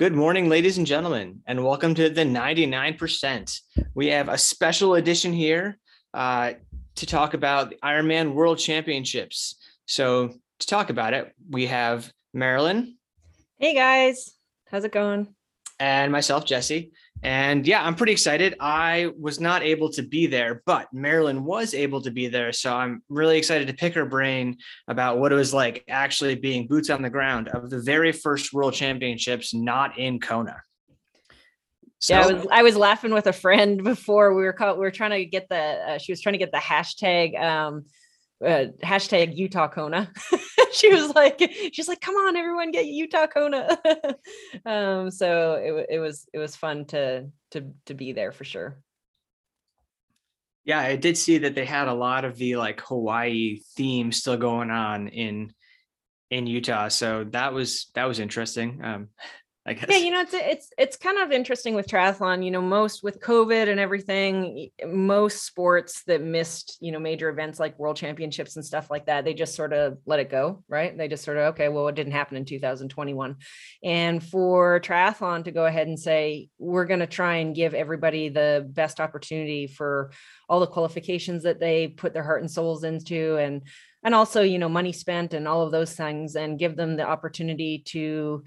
Good morning, ladies and gentlemen, and welcome to the 99%. We have a special edition here uh, to talk about the Ironman World Championships. So, to talk about it, we have Marilyn. Hey guys, how's it going? And myself, Jesse. And yeah, I'm pretty excited. I was not able to be there, but Marilyn was able to be there. So I'm really excited to pick her brain about what it was like actually being boots on the ground of the very first world championships, not in Kona. So, yeah, I was I was laughing with a friend before we were caught. We were trying to get the uh, she was trying to get the hashtag um, uh, hashtag Utah Kona. she was like, she's like, come on, everyone, get Utah Kona. um, so it, it was it was fun to to to be there for sure. Yeah, I did see that they had a lot of the like Hawaii theme still going on in in Utah. So that was that was interesting. Um, I guess. Yeah, you know, it's it's it's kind of interesting with triathlon. You know, most with COVID and everything, most sports that missed, you know, major events like world championships and stuff like that, they just sort of let it go, right? They just sort of okay, well, it didn't happen in 2021. And for triathlon to go ahead and say we're going to try and give everybody the best opportunity for all the qualifications that they put their heart and souls into and and also, you know, money spent and all of those things and give them the opportunity to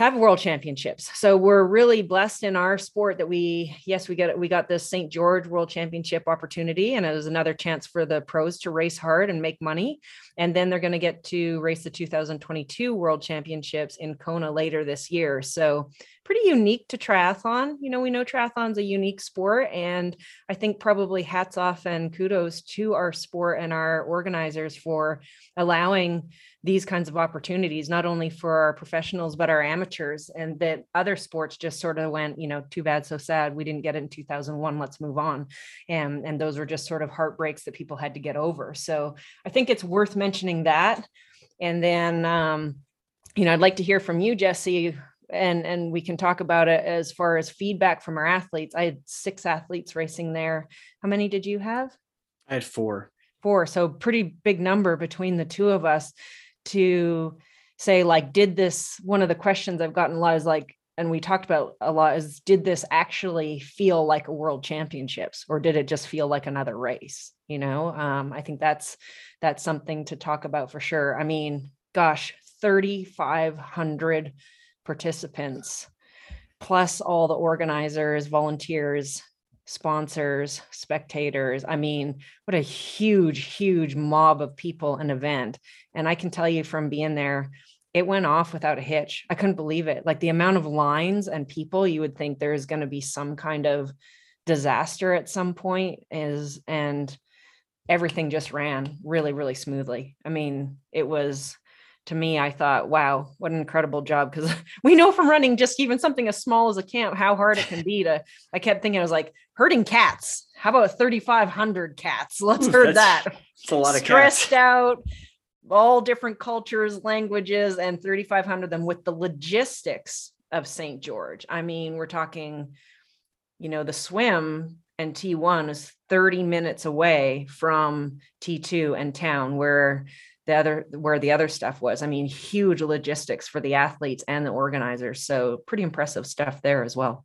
have world championships. So we're really blessed in our sport that we, yes, we got we got this St. George World Championship opportunity, and it was another chance for the pros to race hard and make money. And then they're going to get to race the 2022 World Championships in Kona later this year. So pretty unique to triathlon. You know, we know triathlon's a unique sport, and I think probably hats off and kudos to our sport and our organizers for allowing these kinds of opportunities, not only for our professionals, but our amateurs, and that other sports just sort of went, you know, too bad, so sad. We didn't get it in 2001. Let's move on. And, and those were just sort of heartbreaks that people had to get over. So I think it's worth mentioning that. And then, um, you know, I'd like to hear from you, Jesse, and and we can talk about it as far as feedback from our athletes. I had six athletes racing there. How many did you have? I had four. Four. So pretty big number between the two of us to say like did this one of the questions i've gotten a lot is like and we talked about a lot is did this actually feel like a world championships or did it just feel like another race you know um, i think that's that's something to talk about for sure i mean gosh 3500 participants plus all the organizers volunteers sponsors, spectators. I mean, what a huge, huge mob of people and event. And I can tell you from being there, it went off without a hitch. I couldn't believe it. Like the amount of lines and people, you would think there's going to be some kind of disaster at some point is and everything just ran really really smoothly. I mean, it was to me, I thought, wow, what an incredible job. Because we know from running just even something as small as a camp, how hard it can be to. I kept thinking, I was like, herding cats. How about 3,500 cats? Let's herd that. It's a lot of Stressed out, all different cultures, languages, and 3,500 of them with the logistics of St. George. I mean, we're talking, you know, the swim and T1 is 30 minutes away from T2 and town, where the other where the other stuff was. I mean, huge logistics for the athletes and the organizers. So pretty impressive stuff there as well.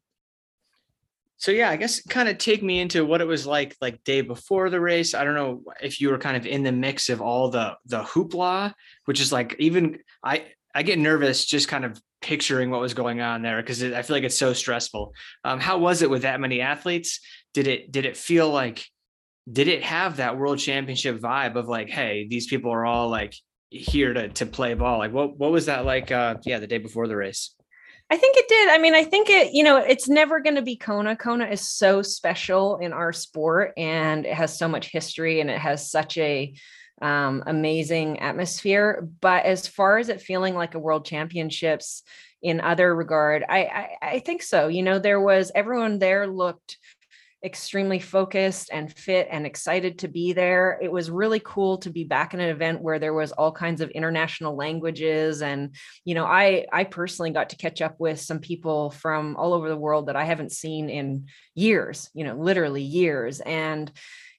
So yeah, I guess kind of take me into what it was like like day before the race. I don't know if you were kind of in the mix of all the the hoopla, which is like even I I get nervous just kind of picturing what was going on there because I feel like it's so stressful. Um, how was it with that many athletes? Did it did it feel like did it have that world championship vibe of like, hey, these people are all like here to to play ball? Like what what was that like uh yeah, the day before the race? I think it did. I mean, I think it, you know, it's never going to be Kona. Kona is so special in our sport and it has so much history and it has such a um, amazing atmosphere. But as far as it feeling like a world championships in other regard, I, I, I think so. You know, there was everyone there looked extremely focused and fit and excited to be there. It was really cool to be back in an event where there was all kinds of international languages and you know, I I personally got to catch up with some people from all over the world that I haven't seen in years, you know, literally years and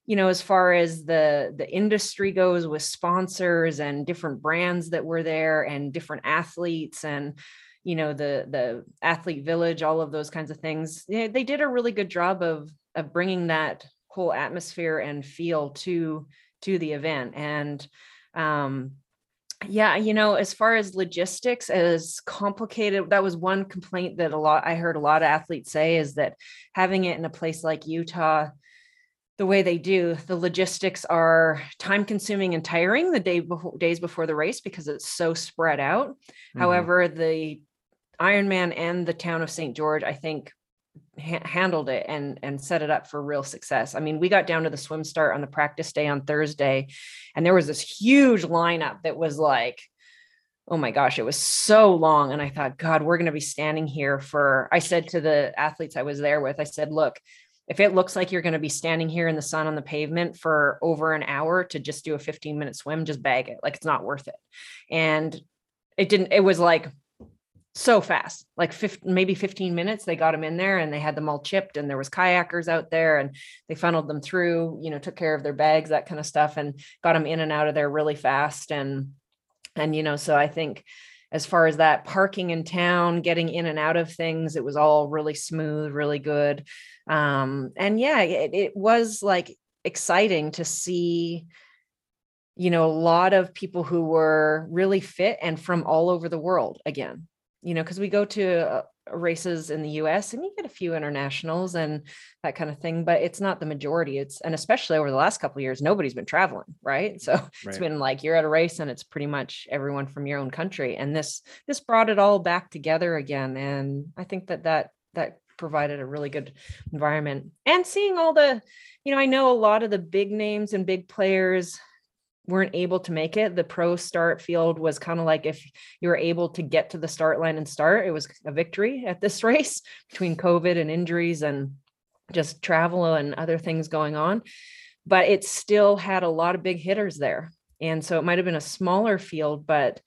you know as far as the the industry goes with sponsors and different brands that were there and different athletes and you know the the athlete village all of those kinds of things they, they did a really good job of of bringing that whole atmosphere and feel to to the event and um yeah you know as far as logistics as complicated that was one complaint that a lot i heard a lot of athletes say is that having it in a place like utah the way they do the logistics are time consuming and tiring the day before days before the race because it's so spread out mm-hmm. however the ironman and the town of st george i think ha- handled it and and set it up for real success i mean we got down to the swim start on the practice day on thursday and there was this huge lineup that was like oh my gosh, it was so long. And I thought, God, we're going to be standing here for, I said to the athletes I was there with, I said, look, if it looks like you're going to be standing here in the sun on the pavement for over an hour to just do a 15 minute swim, just bag it. Like it's not worth it. And it didn't, it was like so fast, like 15, maybe 15 minutes. They got them in there and they had them all chipped and there was kayakers out there and they funneled them through, you know, took care of their bags, that kind of stuff and got them in and out of there really fast. And, and, you know, so I think as far as that parking in town, getting in and out of things, it was all really smooth, really good um and yeah it, it was like exciting to see you know a lot of people who were really fit and from all over the world again you know because we go to uh, races in the US and you get a few internationals and that kind of thing but it's not the majority it's and especially over the last couple of years nobody's been traveling right so right. it's been like you're at a race and it's pretty much everyone from your own country and this this brought it all back together again and I think that that that provided a really good environment and seeing all the you know i know a lot of the big names and big players weren't able to make it the pro start field was kind of like if you were able to get to the start line and start it was a victory at this race between covid and injuries and just travel and other things going on. But it still had a lot of big hitters there. And so it might have been a smaller field but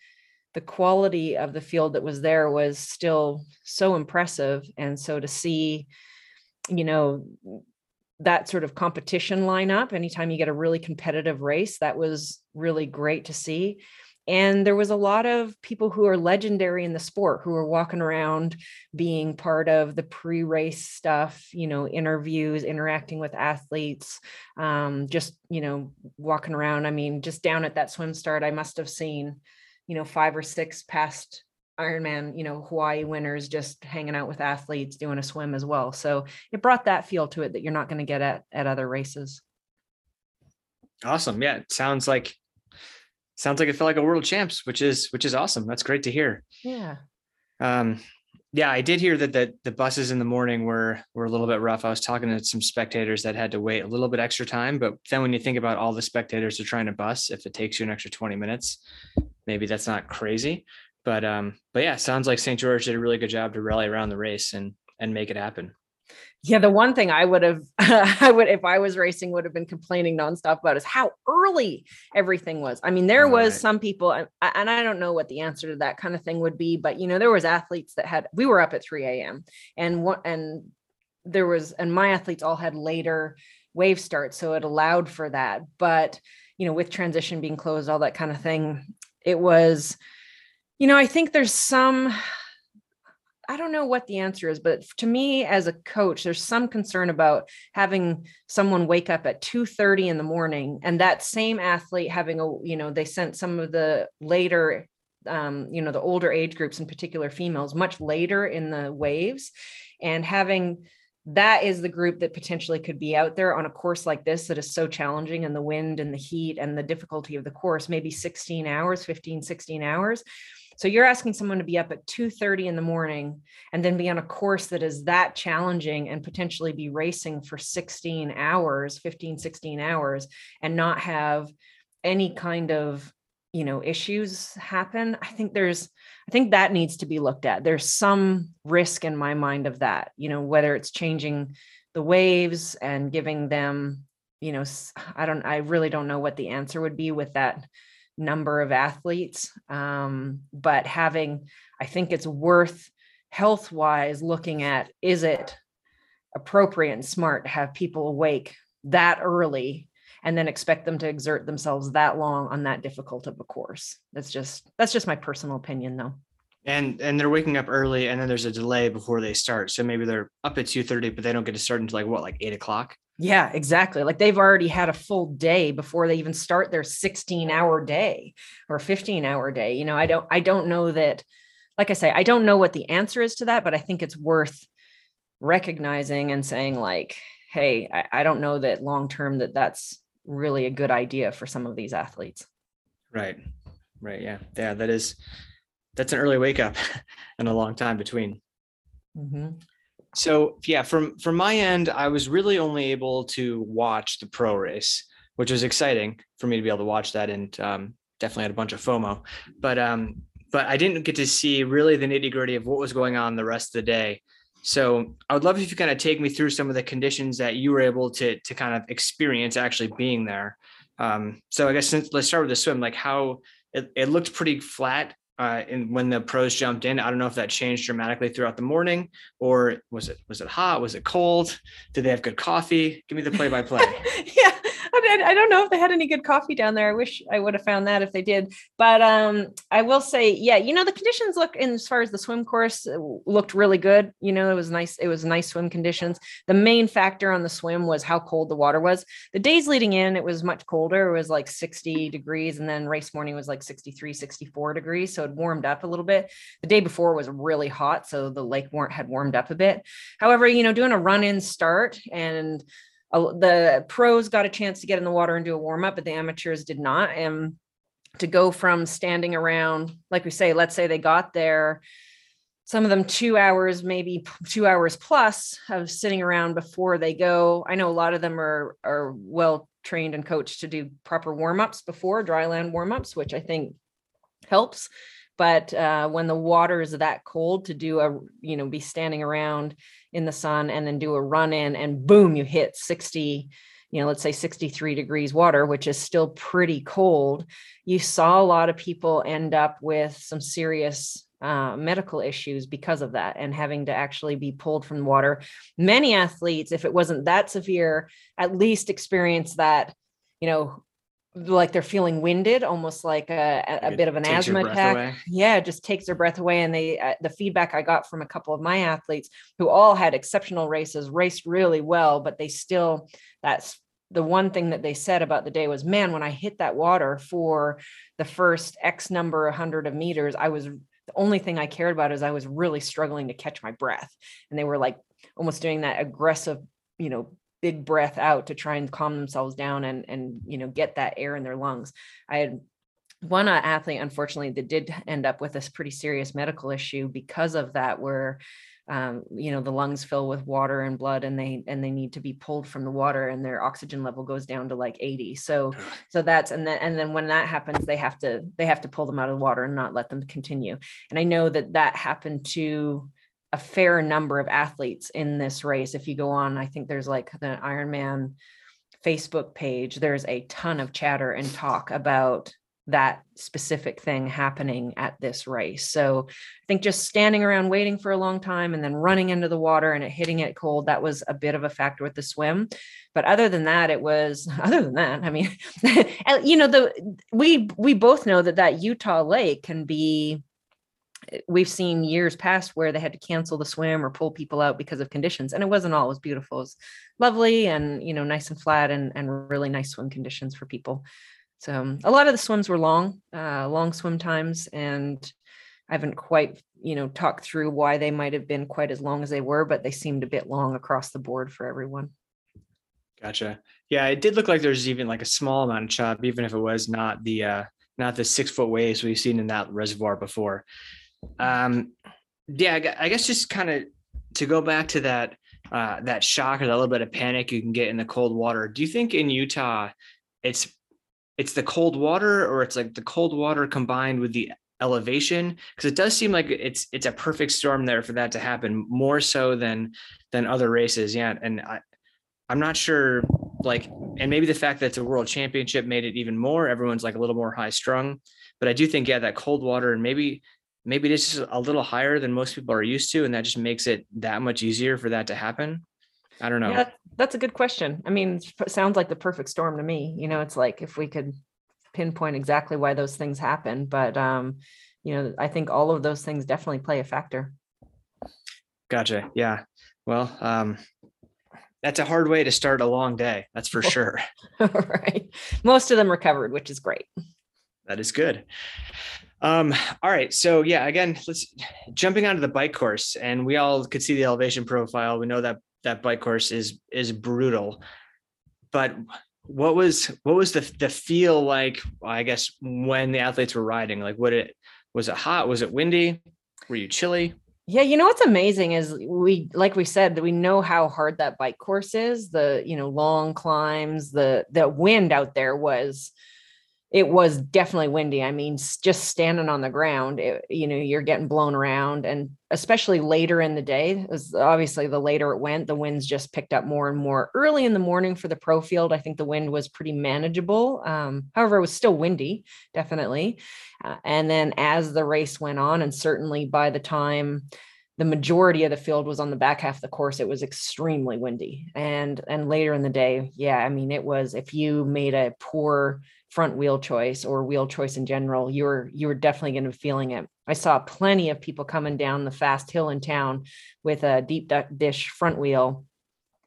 the quality of the field that was there was still so impressive. And so to see you know that sort of competition lineup. anytime you get a really competitive race that was really great to see and there was a lot of people who are legendary in the sport who are walking around being part of the pre-race stuff you know interviews interacting with athletes um, just you know walking around i mean just down at that swim start i must have seen you know, five or six past Ironman, you know, Hawaii winners just hanging out with athletes doing a swim as well. So it brought that feel to it that you're not going to get at at other races. Awesome. Yeah. It sounds like sounds like it felt like a world champs, which is which is awesome. That's great to hear. Yeah. Um yeah, I did hear that the the buses in the morning were were a little bit rough. I was talking to some spectators that had to wait a little bit extra time, but then when you think about all the spectators are trying to bus, if it takes you an extra 20 minutes, maybe that's not crazy. But um, but yeah, sounds like St. George did a really good job to rally around the race and and make it happen. Yeah, the one thing I would have, I would, if I was racing, would have been complaining nonstop about is how early everything was. I mean, there All was right. some people, and, and I don't know what the answer to that kind of thing would be, but you know, there was athletes that had. We were up at 3 a.m. and what, and there was, and my athletes all had later wave starts, so it allowed for that. But you know, with transition being closed, all that kind of thing, it was you know i think there's some i don't know what the answer is but to me as a coach there's some concern about having someone wake up at 2:30 in the morning and that same athlete having a you know they sent some of the later um, you know the older age groups in particular females much later in the waves. And having that is the group that potentially could be out there on a course like this that is so challenging and the wind and the heat and the difficulty of the course maybe 16 hours 15 16 hours so you're asking someone to be up at 2:30 in the morning and then be on a course that is that challenging and potentially be racing for 16 hours 15 16 hours and not have any kind of you know issues happen. I think there's i think that needs to be looked at. There's some risk in my mind of that you know whether it's changing the waves and giving them you know i don't i really don't know what the answer would be with that number of athletes um, but having i think it's worth health wise looking at is it appropriate and smart to have people awake that early and then expect them to exert themselves that long on that difficult of a course. That's just that's just my personal opinion though. And and they're waking up early, and then there's a delay before they start. So maybe they're up at two thirty, but they don't get to start until like what, like eight o'clock. Yeah, exactly. Like they've already had a full day before they even start their 16 hour day or 15 hour day. You know, I don't I don't know that like I say, I don't know what the answer is to that, but I think it's worth recognizing and saying like, hey, I, I don't know that long term that that's really a good idea for some of these athletes. Right. Right. Yeah. Yeah. That is that's an early wake up and a long time between. Mm-hmm. So yeah, from from my end, I was really only able to watch the pro race, which was exciting for me to be able to watch that, and um, definitely had a bunch of FOMO. But um, but I didn't get to see really the nitty gritty of what was going on the rest of the day. So I would love if you kind of take me through some of the conditions that you were able to to kind of experience actually being there. Um, so I guess since, let's start with the swim. Like how it, it looked pretty flat uh, and when the pros jumped in. I don't know if that changed dramatically throughout the morning, or was it was it hot? Was it cold? Did they have good coffee? Give me the play by play. Yeah, I, I don't know if they had any good coffee down there. I wish I would have found that if they did. But um, I will say, yeah, you know, the conditions look in as far as the swim course uh, looked really good. You know, it was nice. It was nice swim conditions. The main factor on the swim was how cold the water was. The days leading in, it was much colder. It was like 60 degrees, and then race morning was like 63, 64 degrees. So it warmed up a little bit. The day before was really hot, so the lake had warmed up a bit. However, you know, doing a run-in start and the pros got a chance to get in the water and do a warm up, but the amateurs did not. And to go from standing around, like we say, let's say they got there, some of them two hours, maybe two hours plus of sitting around before they go. I know a lot of them are are well trained and coached to do proper warm ups before dryland warm ups, which I think helps. But uh, when the water is that cold, to do a you know be standing around in the sun and then do a run in and boom, you hit 60, you know, let's say 63 degrees water, which is still pretty cold. You saw a lot of people end up with some serious uh, medical issues because of that and having to actually be pulled from the water. Many athletes, if it wasn't that severe, at least experience that, you know, like they're feeling winded, almost like a, a bit of an asthma attack. Away. Yeah, it just takes their breath away. And they, uh, the feedback I got from a couple of my athletes who all had exceptional races, raced really well, but they still, that's the one thing that they said about the day was, man, when I hit that water for the first X number, hundred of meters, I was the only thing I cared about is I was really struggling to catch my breath. And they were like almost doing that aggressive, you know, big breath out to try and calm themselves down and and you know get that air in their lungs. I had one uh, athlete unfortunately that did end up with a pretty serious medical issue because of that where um, you know the lungs fill with water and blood and they and they need to be pulled from the water and their oxygen level goes down to like 80 so so that's and then and then when that happens they have to they have to pull them out of the water and not let them continue. And i know that that happened to a fair number of athletes in this race. If you go on, I think there's like the Ironman Facebook page, there's a ton of chatter and talk about that specific thing happening at this race. So I think just standing around waiting for a long time and then running into the water and it hitting it cold, that was a bit of a factor with the swim. But other than that, it was other than that, I mean, you know, the we we both know that that Utah lake can be we've seen years past where they had to cancel the swim or pull people out because of conditions and it wasn't it beautiful it was lovely and you know nice and flat and, and really nice swim conditions for people. So um, a lot of the swims were long uh, long swim times and i haven't quite you know talked through why they might have been quite as long as they were but they seemed a bit long across the board for everyone. Gotcha. Yeah it did look like there's even like a small amount of chop even if it was not the uh not the six foot waves we've seen in that reservoir before um, yeah, I guess just kind of to go back to that uh, that shock or that little bit of panic you can get in the cold water. Do you think in Utah it's it's the cold water or it's like the cold water combined with the elevation because it does seem like it's it's a perfect storm there for that to happen more so than than other races yeah and i i'm not sure like and maybe the fact that it's a world championship made it even more everyone's like a little more high strung but i do think yeah that cold water and maybe maybe it's just a little higher than most people are used to and that just makes it that much easier for that to happen i don't know yeah, that's a good question i mean it sounds like the perfect storm to me you know it's like if we could pinpoint exactly why those things happen but um you know, I think all of those things definitely play a factor. Gotcha. Yeah. Well, um, that's a hard way to start a long day. That's for sure. right. Most of them recovered, which is great. That is good. Um, all right. So yeah, again, let's jumping onto the bike course and we all could see the elevation profile. We know that that bike course is is brutal. But what was what was the the feel like, I guess, when the athletes were riding? Like what it was it hot? Was it windy? Were you chilly? Yeah, you know what's amazing is we like we said that we know how hard that bike course is, the you know long climbs, the the wind out there was it was definitely windy. I mean, just standing on the ground, it, you know, you're getting blown around. And especially later in the day, was obviously the later it went, the winds just picked up more and more. Early in the morning for the pro field, I think the wind was pretty manageable. Um, however, it was still windy, definitely. Uh, and then as the race went on, and certainly by the time the majority of the field was on the back half of the course it was extremely windy and and later in the day yeah i mean it was if you made a poor front wheel choice or wheel choice in general, you were you were definitely going to be feeling it. I saw plenty of people coming down the fast hill in town with a deep dish front wheel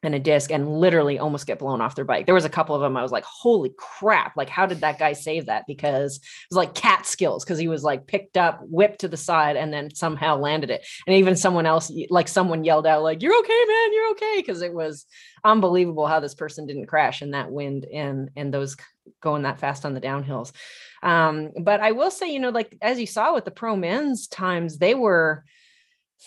and a disc and literally almost get blown off their bike. There was a couple of them I was like, holy crap, like how did that guy save that? Because it was like cat skills because he was like picked up, whipped to the side, and then somehow landed it. And even someone else, like someone yelled out, like, you're okay, man, you're okay. Because it was unbelievable how this person didn't crash in that wind and and those going that fast on the downhills. Um, but I will say, you know, like as you saw with the pro men's times, they were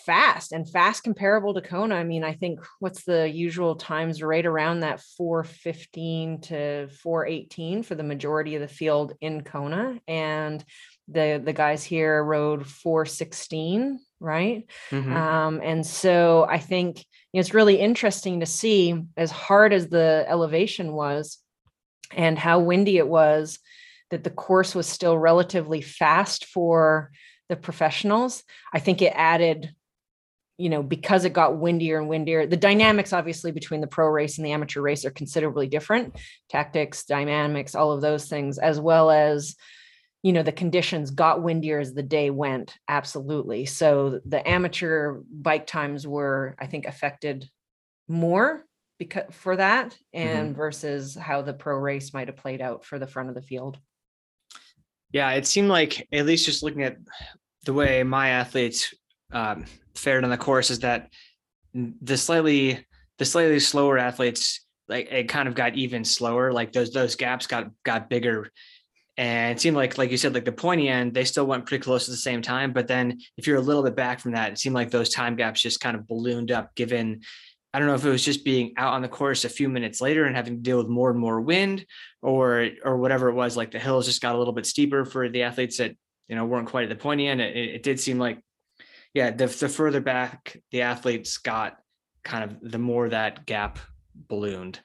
fast and fast comparable to Kona. I mean, I think what's the usual times right around that 415 to 418 for the majority of the field in Kona. And the the guys here rode 416, right? Mm-hmm. Um, and so I think you know, it's really interesting to see as hard as the elevation was and how windy it was that the course was still relatively fast for the professionals. I think it added you know, because it got windier and windier, the dynamics obviously between the pro race and the amateur race are considerably different. Tactics, dynamics, all of those things, as well as, you know, the conditions got windier as the day went. Absolutely. So the amateur bike times were, I think, affected more because for that and mm-hmm. versus how the pro race might have played out for the front of the field. Yeah, it seemed like at least just looking at the way my athletes um, fared on the course is that the slightly the slightly slower athletes like it kind of got even slower like those those gaps got got bigger. And it seemed like like you said like the pointy end they still went pretty close at the same time but then if you're a little bit back from that it seemed like those time gaps just kind of ballooned up given i don't know if it was just being out on the course a few minutes later and having to deal with more and more wind or or whatever it was like the hills just got a little bit steeper for the athletes that you know weren't quite at the pointy end. It, it did seem like yeah, the, the further back the athletes got, kind of the more that gap ballooned.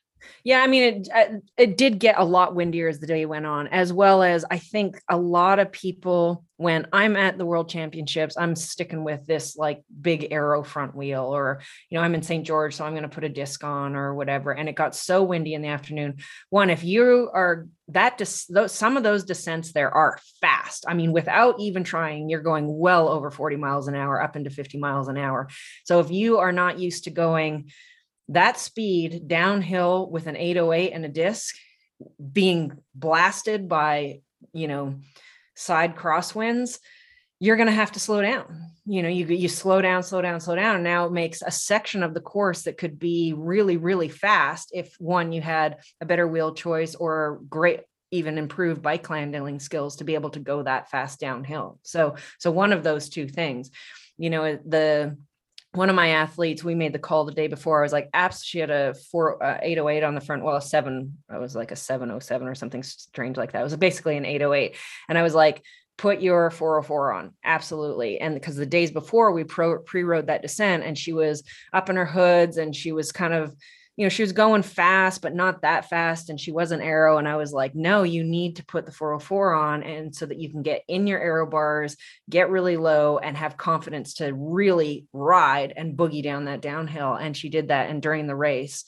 Yeah, I mean, it uh, it did get a lot windier as the day went on, as well as I think a lot of people, when I'm at the World Championships, I'm sticking with this like big aero front wheel, or you know, I'm in St. George, so I'm going to put a disc on or whatever. And it got so windy in the afternoon. One, if you are that, dis- those, some of those descents there are fast. I mean, without even trying, you're going well over 40 miles an hour, up into 50 miles an hour. So if you are not used to going that speed downhill with an 808 and a disc being blasted by you know side crosswinds you're going to have to slow down. You know you you slow down slow down slow down. And now it makes a section of the course that could be really really fast if one you had a better wheel choice or great even improved bike handling skills to be able to go that fast downhill. So so one of those two things. You know the one of my athletes, we made the call the day before. I was like, apps, she had a four, uh, 808 on the front. Well, a seven, I was like a 707 or something strange like that. It was basically an 808. And I was like, put your 404 on. Absolutely. And because the days before we pre-rode that descent and she was up in her hoods and she was kind of, you know, she was going fast, but not that fast. And she was an aero. And I was like, no, you need to put the 404 on. And so that you can get in your aero bars, get really low, and have confidence to really ride and boogie down that downhill. And she did that. And during the race,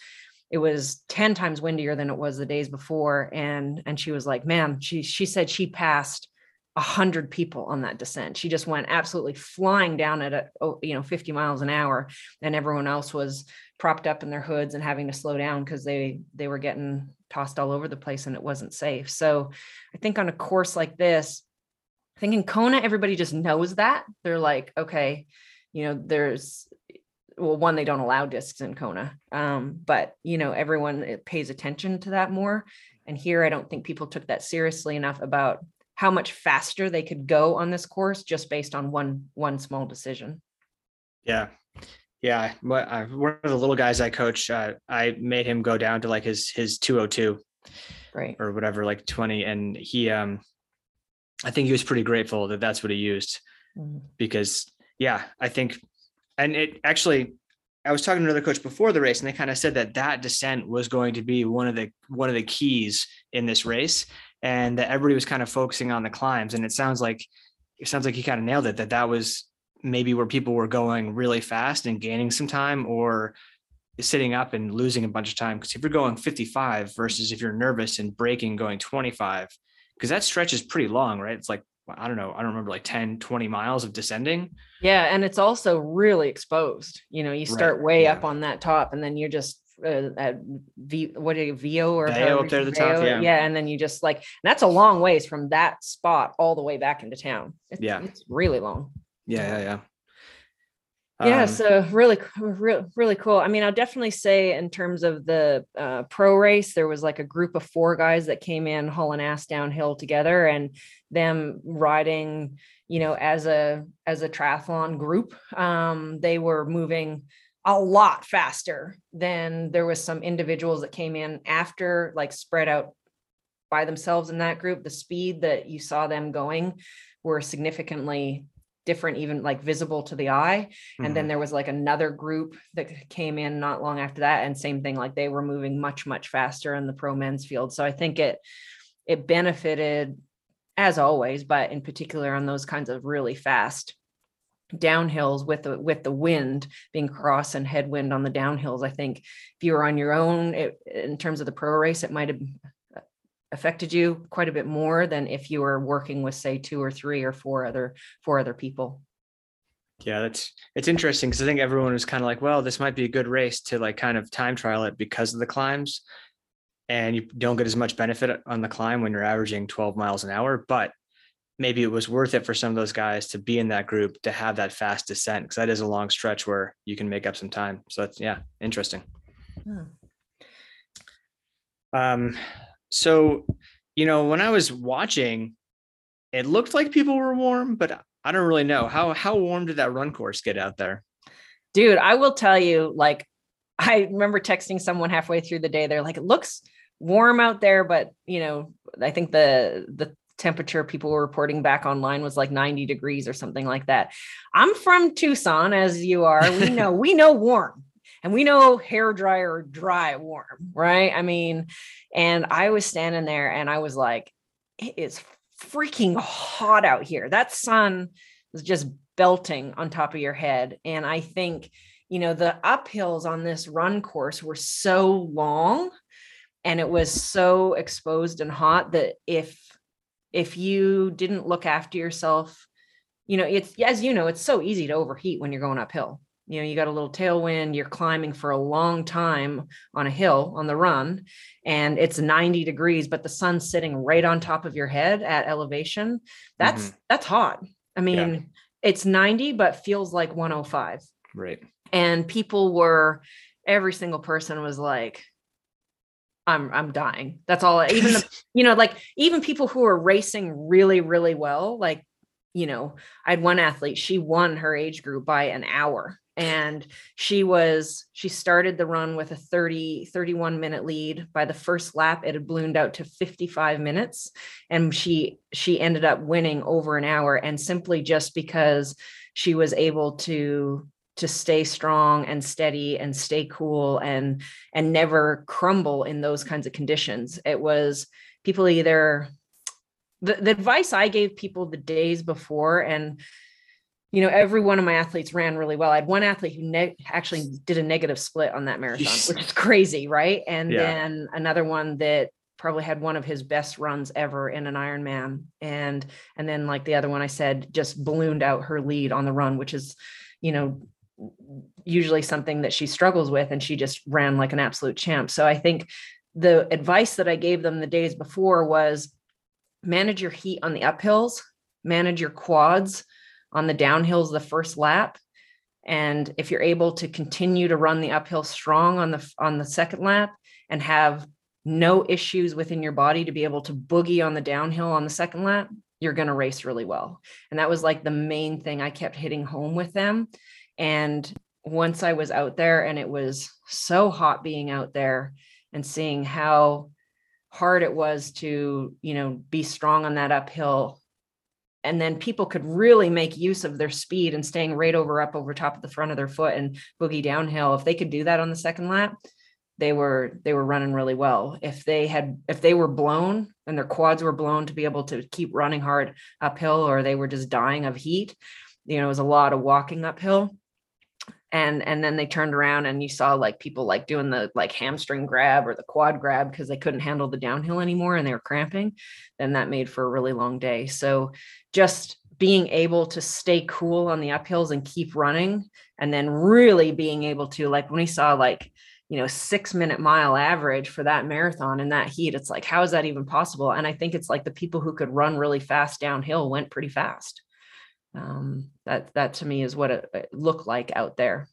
it was 10 times windier than it was the days before. And and she was like, man, she she said she passed a hundred people on that descent. She just went absolutely flying down at a, oh, you know 50 miles an hour, and everyone else was propped up in their hoods and having to slow down because they they were getting tossed all over the place and it wasn't safe. So I think on a course like this, I think in Kona everybody just knows that they're like, okay, you know, there's well, one they don't allow discs in Kona, um, but you know everyone pays attention to that more. And here, I don't think people took that seriously enough about how much faster they could go on this course just based on one one small decision. Yeah, yeah. One of the little guys I coach, uh, I made him go down to like his his two hundred two, right, or whatever, like twenty, and he, um, I think he was pretty grateful that that's what he used, mm-hmm. because yeah, I think, and it actually. I was talking to another coach before the race, and they kind of said that that descent was going to be one of the one of the keys in this race and that everybody was kind of focusing on the climbs. And it sounds like it sounds like he kind of nailed it that that was maybe where people were going really fast and gaining some time or sitting up and losing a bunch of time. Because if you're going 55 versus if you're nervous and breaking going 25, because that stretch is pretty long, right? It's like, I don't know, I don't remember like 10, 20 miles of descending. Yeah. And it's also really exposed. You know, you start right. way yeah. up on that top and then you're just uh, at V what you Veyo or Veyo up there the top, yeah. Yeah. And then you just like that's a long ways from that spot all the way back into town. It's, yeah. It's really long. Yeah, yeah, yeah. Yeah, um, so really, really, really cool. I mean, I'll definitely say in terms of the uh, pro race, there was like a group of four guys that came in hauling ass downhill together, and them riding, you know, as a as a triathlon group. Um, they were moving a lot faster than there was some individuals that came in after like spread out by themselves in that group. The speed that you saw them going were significantly different even like visible to the eye. And mm-hmm. then there was like another group that came in not long after that and same thing like they were moving much much faster in the pro men's field. So i think it it benefited as always but in particular on those kinds of really fast downhills with the with the wind being cross and headwind on the downhills i think. If you were on your own it, in terms of the pro race it might have affected you quite a bit more than if you were working with say two or three or four other four other people. Yeah that's it's interesting because i think everyone was kind of like well this might be a good race to like kind of time trial it because of the climbs. And you don't get as much benefit on the climb when you're averaging 12 miles an hour but maybe it was worth it for some of those guys to be in that group to have that fast descent because that is a long stretch where you can make up some time. So that's yeah, interesting. Hmm. Um, so you know, when I was watching, it looked like people were warm, but I don't really know how how warm did that run course get out there. Dude, I will tell you, like, I remember texting someone halfway through the day. They're like, it looks warm out there, but you know, I think the the temperature people were reporting back online was like 90 degrees or something like that. I'm from Tucson, as you are. We know we know warm, and we know hair dryer dry warm, right? I mean, and I was standing there and I was like, it is freaking hot out here. That sun is just belting on top of your head, and I think you know the uphills on this run course were so long and it was so exposed and hot that if if you didn't look after yourself you know it's as you know it's so easy to overheat when you're going uphill. You know you got a little tailwind you're climbing for a long time on a hill on the run and it's 90 degrees but the sun's sitting right on top of your head at elevation. That's mm-hmm. that's hot. I mean yeah. it's 90 but feels like 105 right. And people were every single person was like I'm I'm dying. That's all. Even the, you know, like even people who are racing really really well, like you know, I had one athlete. She won her age group by an hour, and she was she started the run with a 30 31 minute lead. By the first lap, it had ballooned out to 55 minutes, and she she ended up winning over an hour, and simply just because she was able to to stay strong and steady and stay cool and and never crumble in those kinds of conditions. It was people either the, the advice i gave people the days before and you know every one of my athletes ran really well. I had one athlete who ne- actually did a negative split on that marathon which is crazy right? And yeah. then another one that probably had one of his best runs ever in an Ironman, and and then like the other one I said just ballooned out her lead on the run, which is, you know, usually something that she struggles with, and she just ran like an absolute champ. So I think the advice that I gave them the days before was manage your heat on the uphills, manage your quads on the downhills the first lap and if you're able to continue to run the uphill strong on the on the second lap and have no issues within your body to be able to boogie on the downhill on the second lap you're going to race really well and that was like the main thing i kept hitting home with them and once i was out there and it was so hot being out there and seeing how hard it was to you know be strong on that uphill and then people could really make use of their speed and staying right over up over top of the front of their foot and boogie downhill if they could do that on the second lap they were they were running really well. If they had if they were blown and their quads were blown to be able to keep running hard uphill or they were just dying of heat you know it was a lot of walking uphill and and then they turned around and you saw like people like doing the like hamstring grab or the quad grab because they couldn't handle the downhill anymore and they were cramping then that made for a really long day. So just being able to stay cool on the uphills and keep running and then really being able to like when we saw like you know six minute mile average for that marathon in that heat it's like how is that even possible? And i think it's like the people who could run really fast downhill went pretty fast um, that that to me is what it, it looked like out there.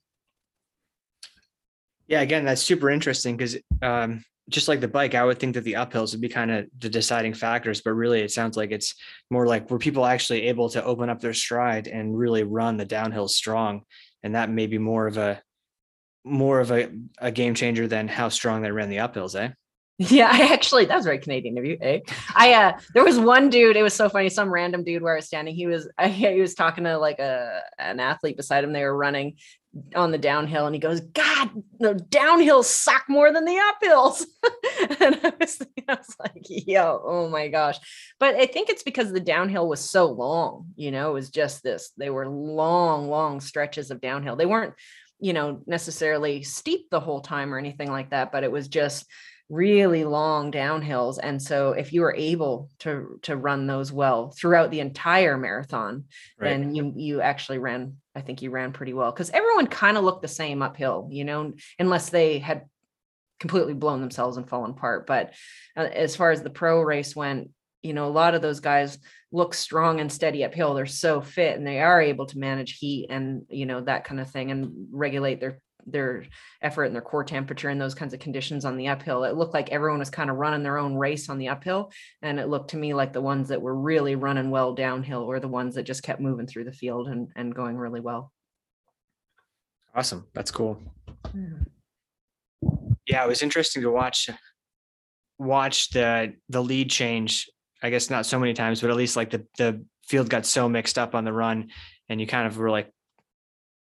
Yeah, again, that's super interesting because um, just like the bike, I would think that the uphills would be kind of the deciding factors, but really it sounds like it's more like were people actually able to open up their stride and really run the downhill strong, and that may be more of a more of a, a game changer than how strong they ran the uphills, eh? Yeah, I actually that was very Canadian of you. Eh? I uh there was one dude, it was so funny, some random dude where I was standing. He was I, he was talking to like a an athlete beside him. They were running on the downhill and he goes, God, the downhills suck more than the uphills. and I was, I was like, yo, oh my gosh. But I think it's because the downhill was so long, you know, it was just this, they were long, long stretches of downhill. They weren't, you know, necessarily steep the whole time or anything like that, but it was just really long downhills and so if you were able to to run those well throughout the entire marathon right. then you you actually ran i think you ran pretty well because everyone kind of looked the same uphill you know unless they had completely blown themselves and fallen apart but uh, as far as the pro race went you know a lot of those guys look strong and steady uphill they're so fit and they are able to manage heat and you know that kind of thing and regulate their their effort and their core temperature and those kinds of conditions on the uphill. It looked like everyone was kind of running their own race on the uphill. And it looked to me like the ones that were really running well downhill were the ones that just kept moving through the field and, and going really well. Awesome. That's cool. Yeah. yeah, it was interesting to watch watch the the lead change. I guess not so many times, but at least like the the field got so mixed up on the run and you kind of were like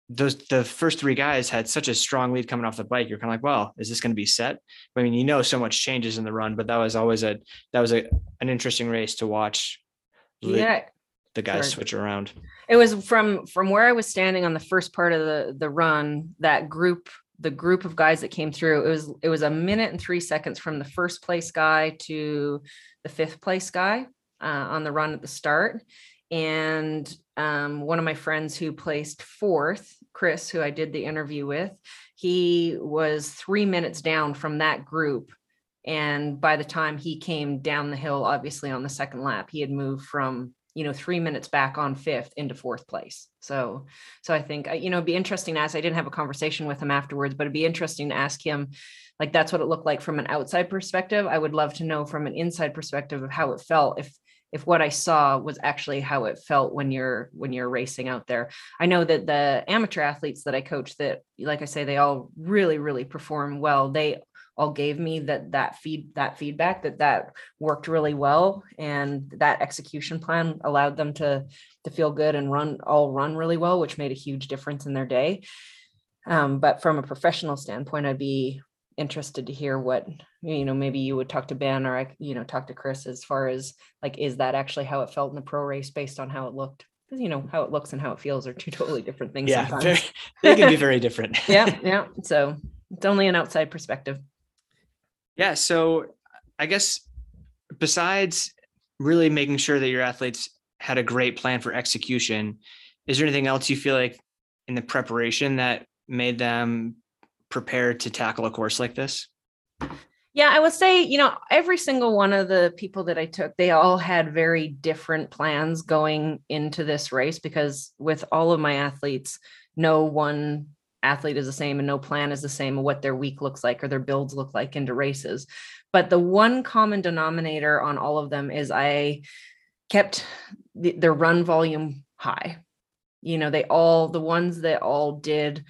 those the first three guys had such a strong lead coming off the bike. You're kind of like, well, is this going to be set? I mean, you know, so much changes in the run, but that was always a that was a an interesting race to watch. Yeah, the guys switch around. It was from from where I was standing on the first part of the the run. That group, the group of guys that came through, it was it was a minute and three seconds from the first place guy to the fifth place guy uh, on the run at the start and um, one of my friends who placed fourth, Chris, who I did the interview with, he was three minutes down from that group. And by the time he came down the hill, obviously on the second lap, he had moved from you know three minutes back on fifth into fourth place so so i think you know it'd be interesting to ask i didn't have a conversation with him afterwards but it'd be interesting to ask him like that's what it looked like from an outside perspective i would love to know from an inside perspective of how it felt if if what I saw was actually how it felt when you're when you're racing out there. I know that the amateur athletes that I coach that like I say they all really really perform well. They all gave me that that feed that feedback that that worked really well and that execution plan allowed them to to feel good and run all run really well which made a huge difference in their day um, but from a professional standpoint i'd be interested to hear what you know maybe you would talk to ben or i you know talk to chris as far as like is that actually how it felt in the pro race based on how it looked? Because you know how it looks and how it feels are two totally different things yeah very, they can be very different. Yeah yeah so it's only an outside perspective. Yeah so I guess besides really making sure that your athletes had a great plan for execution, is there anything else you feel like in the preparation that made them prepared to tackle a course like this? Yeah, I would say, you know, every single one of the people that I took, they all had very different plans going into this race because with all of my athletes, no one athlete is the same and no plan is the same of what their week looks like or their builds look like into races. But the one common denominator on all of them is I kept the, their run volume high. You know, they all, the ones that all did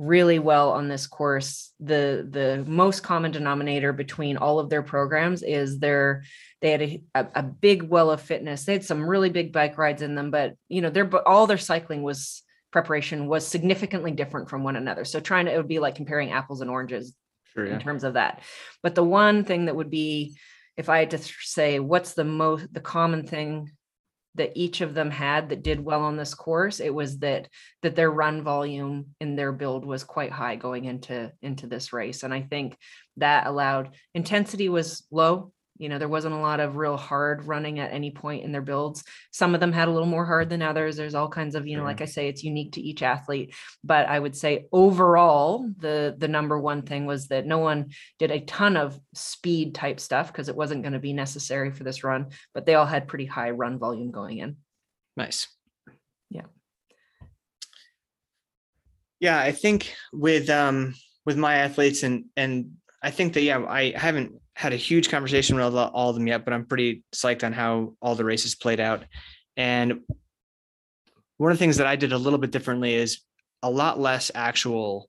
really well on this course. The the most common denominator between all of their programs is their they had a, a, big well of fitness. They had some really big bike rides in them but you know their all their cycling was preparation was significantly different from one another. So trying to it would be like comparing apples and oranges sure, yeah. in terms of that. But the one thing that would be if i had to say what's the most the common thing that each of them had that did well on this course it was that that their run volume in their build was quite high going into into this race. And i think that allowed intensity was low you know there wasn't a lot of real hard running at any point in their builds. Some of them had a little more hard than others. There's all kinds of you know like i say it's unique to each athlete. But i would say overall the the number one thing was that no one did a ton of speed type stuff because it wasn't going to be necessary for this run but they all had pretty high run volume going in. Nice. Yeah. Yeah i think with um with my athletes and and i think that yeah i haven't had a huge conversation with all of them yet, but I'm pretty psyched on how all the races played out. And one of the things that I did a little bit differently is a lot less actual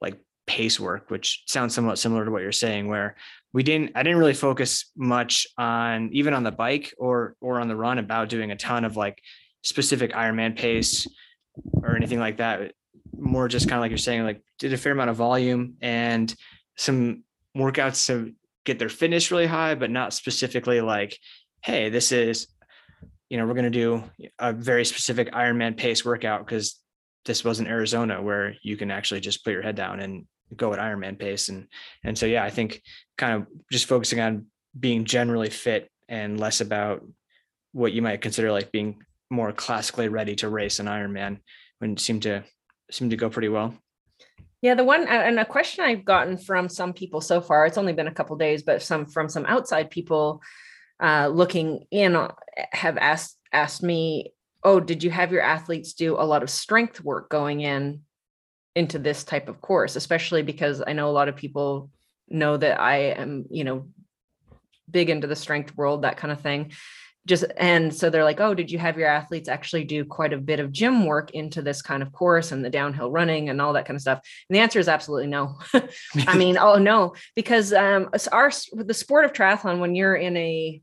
like pace work, which sounds somewhat similar to what you're saying, where we didn't, I didn't really focus much on even on the bike or, or on the run about doing a ton of like specific Ironman pace or anything like that. More just kind of like you're saying, like did a fair amount of volume and some workouts to get their fitness really high, but not specifically like, hey, this is, you know, we're going to do a very specific Ironman pace workout because this was in Arizona where you can actually just put your head down and go at Ironman pace. And and so yeah, I think kind of just focusing on being generally fit and less about what you might consider like being more classically ready to race an Ironman when seem to seem to go pretty well. Yeah, the one and a question I've gotten from some people so far, it's only been a couple days, but some from some outside people uh, looking in uh, have asked asked me, "Oh, did you have your athletes do a lot of strength work going in into this type of course?" Especially because I know a lot of people know that I am, you know, big into the strength world, that kind of thing just and so they're like oh did you have your athletes actually do quite a bit of gym work into this kind of course and the downhill running and all that kind of stuff? And the answer is absolutely no. I mean oh no because um our the sport of triathlon when you're in a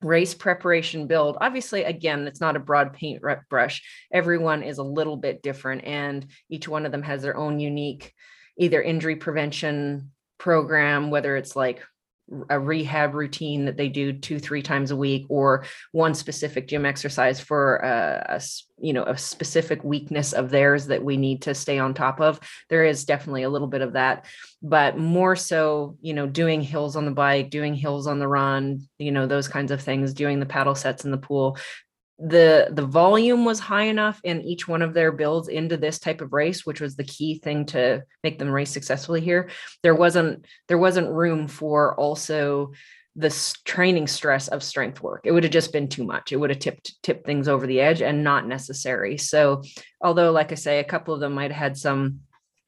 race preparation build obviously again it's not a broad paint brush. Everyone is a little bit different and each one of them has their own unique either injury prevention program whether it's like a rehab routine that they do two three times a week or one specific gym exercise for a, a, you know a specific weakness of theirs that we need to stay on top of. There is definitely a little bit of that but more so you know doing hills on the bike doing hills on the run you know those kinds of things doing the paddle sets in the pool the the volume was high enough in each one of their builds into this type of race which was the key thing to make them race successfully here there wasn't there wasn't room for also the training stress of strength work. It would have just been too much. It would have tipped tipped things over the edge and not necessary. So although like i say a couple of them might have had some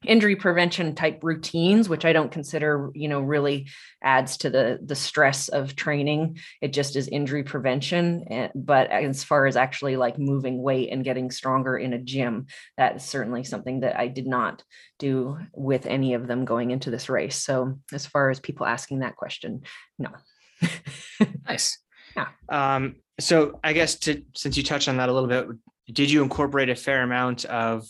injury prevention type routines which i don't consider you know really adds to the the stress of training. It just is injury prevention eh, but as far as actually like moving weight and getting stronger in a gym that's certainly something that i did not do with any of them going into this race. So as far as people asking that question no. Nice. Yeah. Um so i guess to since you touched on that a little bit did you incorporate a fair amount of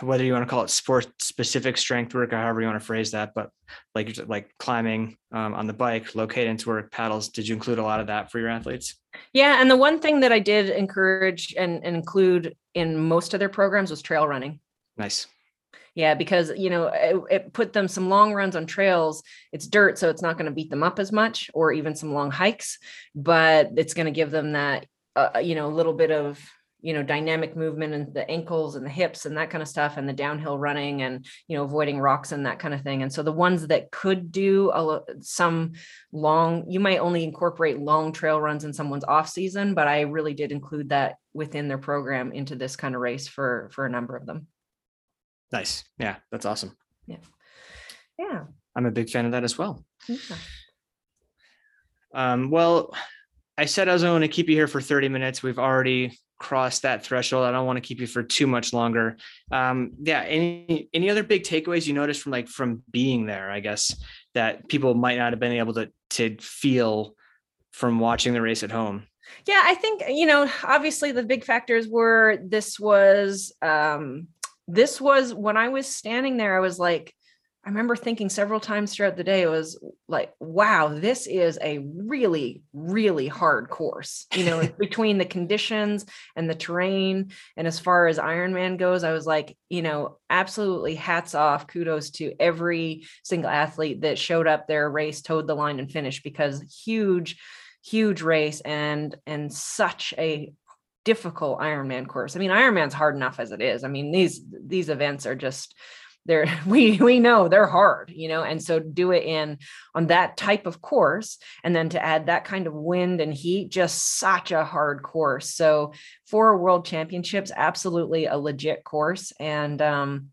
whether you want to call it sport specific strength work or however you want to phrase that but like like climbing um, on the bike low cadence work paddles did you include a lot of that for your athletes yeah and the one thing that i did encourage and, and include in most of their programs was trail running nice Yeah, because you know it, it, put them some long runs on trails. It's dirt, so it's not going to beat them up as much, or even some long hikes. But it's going to give them that uh, you know a little bit of you know dynamic movement and the ankles and the hips and that kind of stuff and the downhill running and you know avoiding rocks and that kind of thing. And so the ones that could do a, some long you might only incorporate long trail runs in someone's off season but i really did include that within their program into this kind of race for for a number of them. Nice. Yeah that's awesome. Yeah. Yeah. I'm a big fan of that as well. Yeah. um well I said I was going to keep you here for 30 minutes. We've already cross that threshold. I don't want to keep you for too much longer. Um, yeah. Any any other big takeaways you noticed from like from being there? I guess that people might not have been able to to feel from watching the race at home. Yeah, I think you know. Obviously, the big factors were this was um, this was when I was standing there. I was like, I remember thinking several times throughout the day, it was like, wow, this is a really, really hard course. You know, between the conditions and the terrain. And as far as Ironman goes, I was like, you know, absolutely hats off, kudos to every single athlete that showed up their race, towed the line, and finished because huge, huge race and and such a difficult Ironman course. I mean, Ironman's hard enough as it is. I mean, these these events are just they're we we know they're hard you know and so do it in on that type of course and then to add that kind of wind and heat just such a hard course. So for world championships absolutely a legit course and um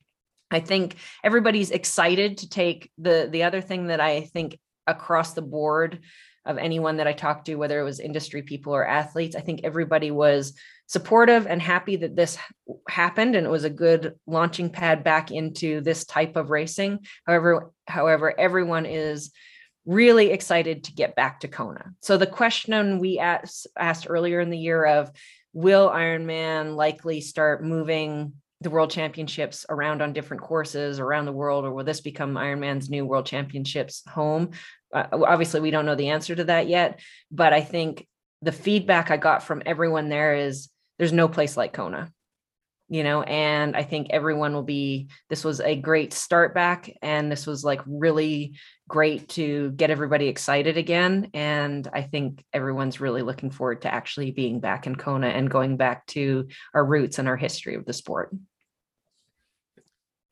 I think everybody's excited to take the the other thing that I think across the board of anyone that I talked to, whether it was industry people or athletes, I think everybody was supportive and happy that this happened and it was a good launching pad back into this type of racing. However however everyone is really excited to get back to kona. So the question we asked, asked earlier in the year of will ironman likely start moving the world championships around on different courses around the world or will this become ironman's new world championships home? Uh, obviously we don't know the answer to that yet but i think the feedback i got from everyone there is there's no place like Kona, you know, and I think everyone will be, this was a great start back. And this was like really great to get everybody excited again. And I think everyone's really looking forward to actually being back in Kona and going back to our roots and our history of the sport.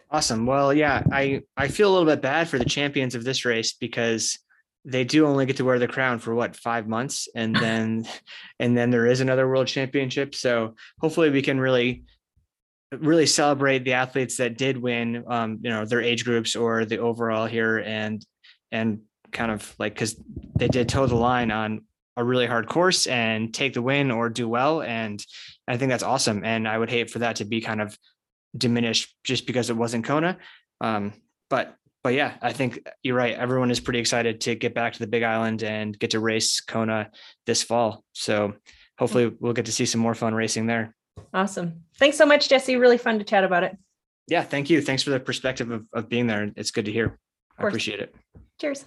Awesome. Well, yeah, I I feel a little bit bad for the champions of this race because they do only get to wear the crown for what five months? And then and then there is another world championship. So hopefully we can really really celebrate the athletes that did win um you know their age groups or the overall here and and kind of like because they did toe the line on a really hard course and take the win or do well. And i think that's awesome. And i would hate for that to be kind of diminished just because it wasn't kona. Um but but yeah, I think uh, you're right. Everyone is pretty excited to get back to the Big Island and get to race Kona this fall. So hopefully mm. we'll get to see some more fun racing there. Awesome. Thanks so much, Jesse. Really fun to chat about it. Yeah, thank you. Thanks for the perspective of, of being there. It's good to hear. I appreciate it. Cheers.